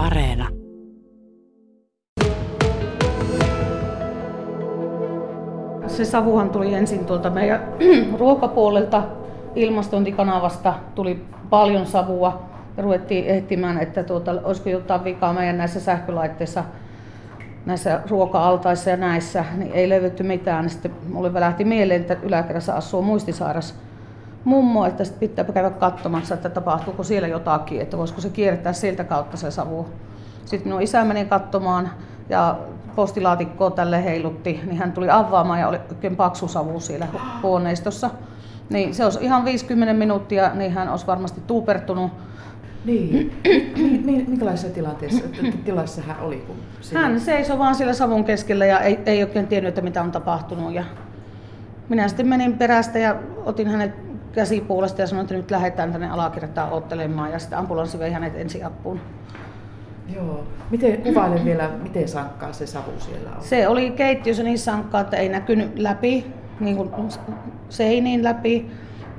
Areena. Se savuhan tuli ensin tuolta meidän ruokapuolelta, ilmastointikanavasta tuli paljon savua ja ruvettiin ehtimään, että tuota, olisiko jotain vikaa meidän näissä sähkölaitteissa, näissä ruoka-altaissa ja näissä, niin ei löydetty mitään. Sitten mulle lähti mieleen, että yläkerrassa asuu muistisairas mummo, että sitten pitää käydä katsomassa, että tapahtuuko siellä jotakin, että voisiko se kiertää siltä kautta se savu. Sitten minun isä meni katsomaan ja postilaatikkoa tälle heilutti, niin hän tuli avaamaan ja oli oikein paksu savu siellä huoneistossa. Niin se olisi ihan 50 minuuttia, niin hän olisi varmasti tuupertunut. Niin. Minkälaisessa tilanteessa, tilassa hän oli? Kun hän seisoi vaan siellä savun keskellä ja ei, ei oikein tiennyt, että mitä on tapahtunut. Ja minä sitten menin perästä ja otin hänet käsipuolesta ja sanoin, että nyt lähdetään tänne alakertaan ottelemaan ja sitten ambulanssi vei hänet ensiapuun. Joo. Miten, kuvailen vielä, miten sankkaa se savu siellä on? Se oli keittiössä niin sankkaa, että ei näkynyt läpi, niin kuin seiniin läpi.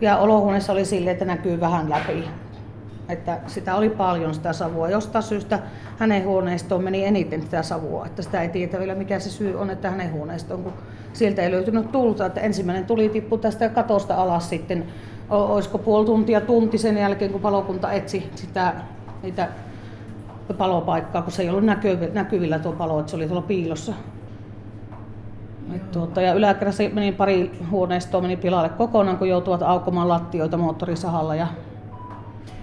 Ja olohuoneessa oli silleen, että näkyy vähän läpi. Että sitä oli paljon sitä savua. Jostain syystä hänen huoneistoon meni eniten sitä savua. Että sitä ei tiedä vielä mikä se syy on, että hänen huoneistoon, kun sieltä ei löytynyt tulta. Että ensimmäinen tuli tippu tästä katosta alas sitten. Olisiko puoli tuntia, tunti sen jälkeen, kun palokunta etsi sitä, niitä palopaikkaa, kun se ei ollut näkyvillä tuo palo, että se oli tuolla piilossa. Et tuota, ja yläkerrassa meni pari huoneistoa meni pilalle kokonaan, kun joutuvat aukomaan lattioita moottorisahalla. Ja...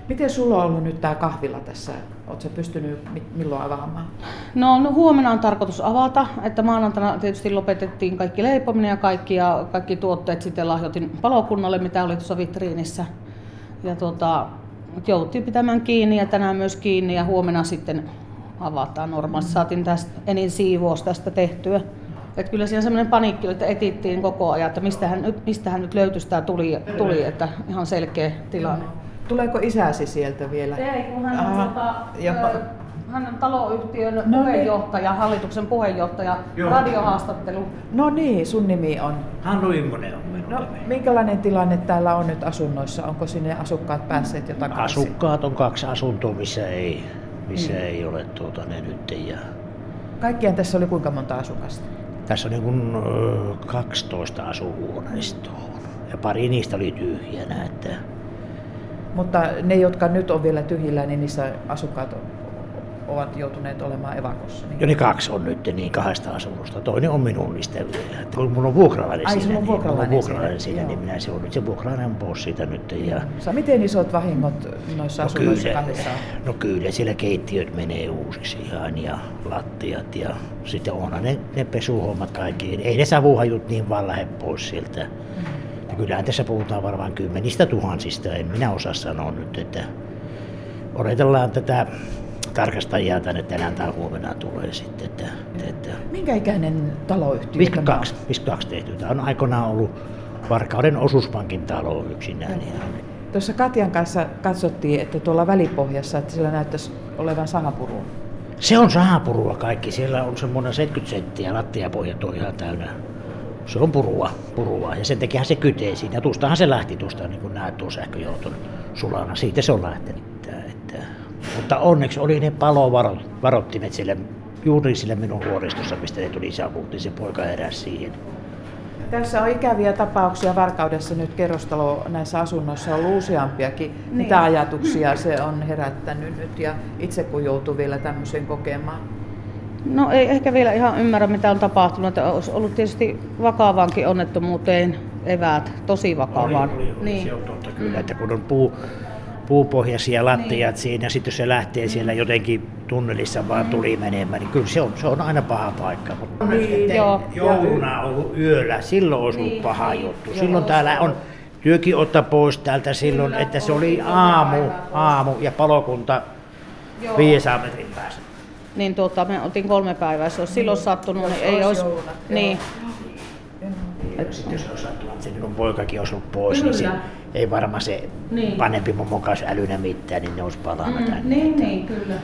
Miten sulla on ollut nyt tämä kahvila tässä? Oletko pystynyt milloin avaamaan? No, no huomenna on tarkoitus avata, että maanantaina tietysti lopetettiin kaikki leipominen ja kaikki, ja kaikki tuotteet sitten lahjoitin palokunnalle, mitä oli tuossa vitriinissä. Ja tuota, jouduttiin pitämään kiinni ja tänään myös kiinni ja huomenna sitten avataan normaalisti. Saatiin tästä enin siivous tästä tehtyä. Et kyllä siinä semmoinen paniikki että etittiin koko ajan, että mistähän nyt, mistähän nyt löytyisi tämä tuli, tuli, että ihan selkeä tilanne. Tuleeko isäsi sieltä vielä? Ei, kun hän on, tota, hän on taloyhtiön no niin. puheenjohtaja, niin. hallituksen puheenjohtaja, Joo. radiohaastattelu. No niin, sun nimi on? Hannu Immonen on minun no, Minkälainen tilanne täällä on nyt asunnoissa? Onko sinne asukkaat päässeet jo takaisin? Asukkaat on kaksi asuntoa, missä ei, missä hmm. ei ole tuota, ne nyt. Ja... Kaikkiaan tässä oli kuinka monta asukasta? Tässä on niin kuin 12 asuhuoneistoa ja pari niistä oli tyhjänä. Että... Mutta ne, jotka nyt on vielä tyhjillä, niin niissä asukkaat ovat joutuneet olemaan evakossa. Niin... Jo niin kaksi on nyt niin kahdesta asunnosta. Toinen on minun niistä vielä. Kun mulla on vuokralainen Ai, siinä, on vuokralainen, niin, vuokralainen siinä, niin minä se on nyt se vuokralainen pois siitä nyt. Ja... Sä, miten isot vahingot noissa no, asunnoissa kyllä, kahdessa No kyllä, siellä keittiöt menee uusiksi ihan ja lattiat ja sitten onhan ne, ne pesuhommat kaikki. Ei ne savuhajut niin vaan lähde pois sieltä. Mm. kyllähän tässä puhutaan varmaan kymmenistä tuhansista, en minä osaa sanoa nyt, että odotellaan tätä tarkastajia tänne tänään tai huomenna tulee sitten. Että, että Minkä ikäinen taloyhtiö 52, 52 tehty. Tämä on aikoinaan ollut Varkauden osuuspankin talo yksinään. Tuossa Katjan kanssa katsottiin, että tuolla välipohjassa, että siellä näyttäisi olevan sahapurua. Se on sahapurua kaikki. Siellä on semmoinen 70 senttiä lattiapohjat on ihan täynnä. Se on purua, purua ja sen takia se kytee siinä. Tuostahan se lähti tuosta, niin kuin näet tuo sähköjohton sulana. Siitä se on lähtenyt. Mutta onneksi oli ne palovarottimet sille, juuri sille minun huoristossa, mistä ne tuli savuutti, se poika heräsi siihen. Tässä on ikäviä tapauksia Varkaudessa nyt kerrostalo näissä asunnoissa on ollut useampiakin. Niin. Mitä ajatuksia se on herättänyt nyt ja itse kun joutuu vielä tämmöisen kokemaan? No ei ehkä vielä ihan ymmärrä mitä on tapahtunut. Että olisi ollut tietysti vakavaankin onnettomuuteen eväät, tosi vakavaan. Oli, oli, oli. Niin. Se on totta kyllä, mm. että kun on puu, puupohjaisia lattiat niin. siinä, ja sitten jos se lähtee mm. siellä jotenkin tunnelissa vaan tuli menemään, niin kyllä se on, se on aina paha paikka. Mutta niin, joo. jouluna ollut yöllä, silloin olisi ollut niin, paha niin, juttu. Silloin joo, täällä on työkin ottaa pois täältä silloin, kyllä, että se oli aamu, aamu ja palokunta 500 metrin päässä. Niin tuota, me oltiin kolme päivää, se olisi silloin sattunut, niin ei olisi... Niin. Et sitten jos olisi sattunut, että se minun poikakin olisi ollut pois, niin se ei varmaan se niin. panempi mummo kanssa älynä mitään, niin ne olisi palannut mm, tänne. Niin, niin, kyllä.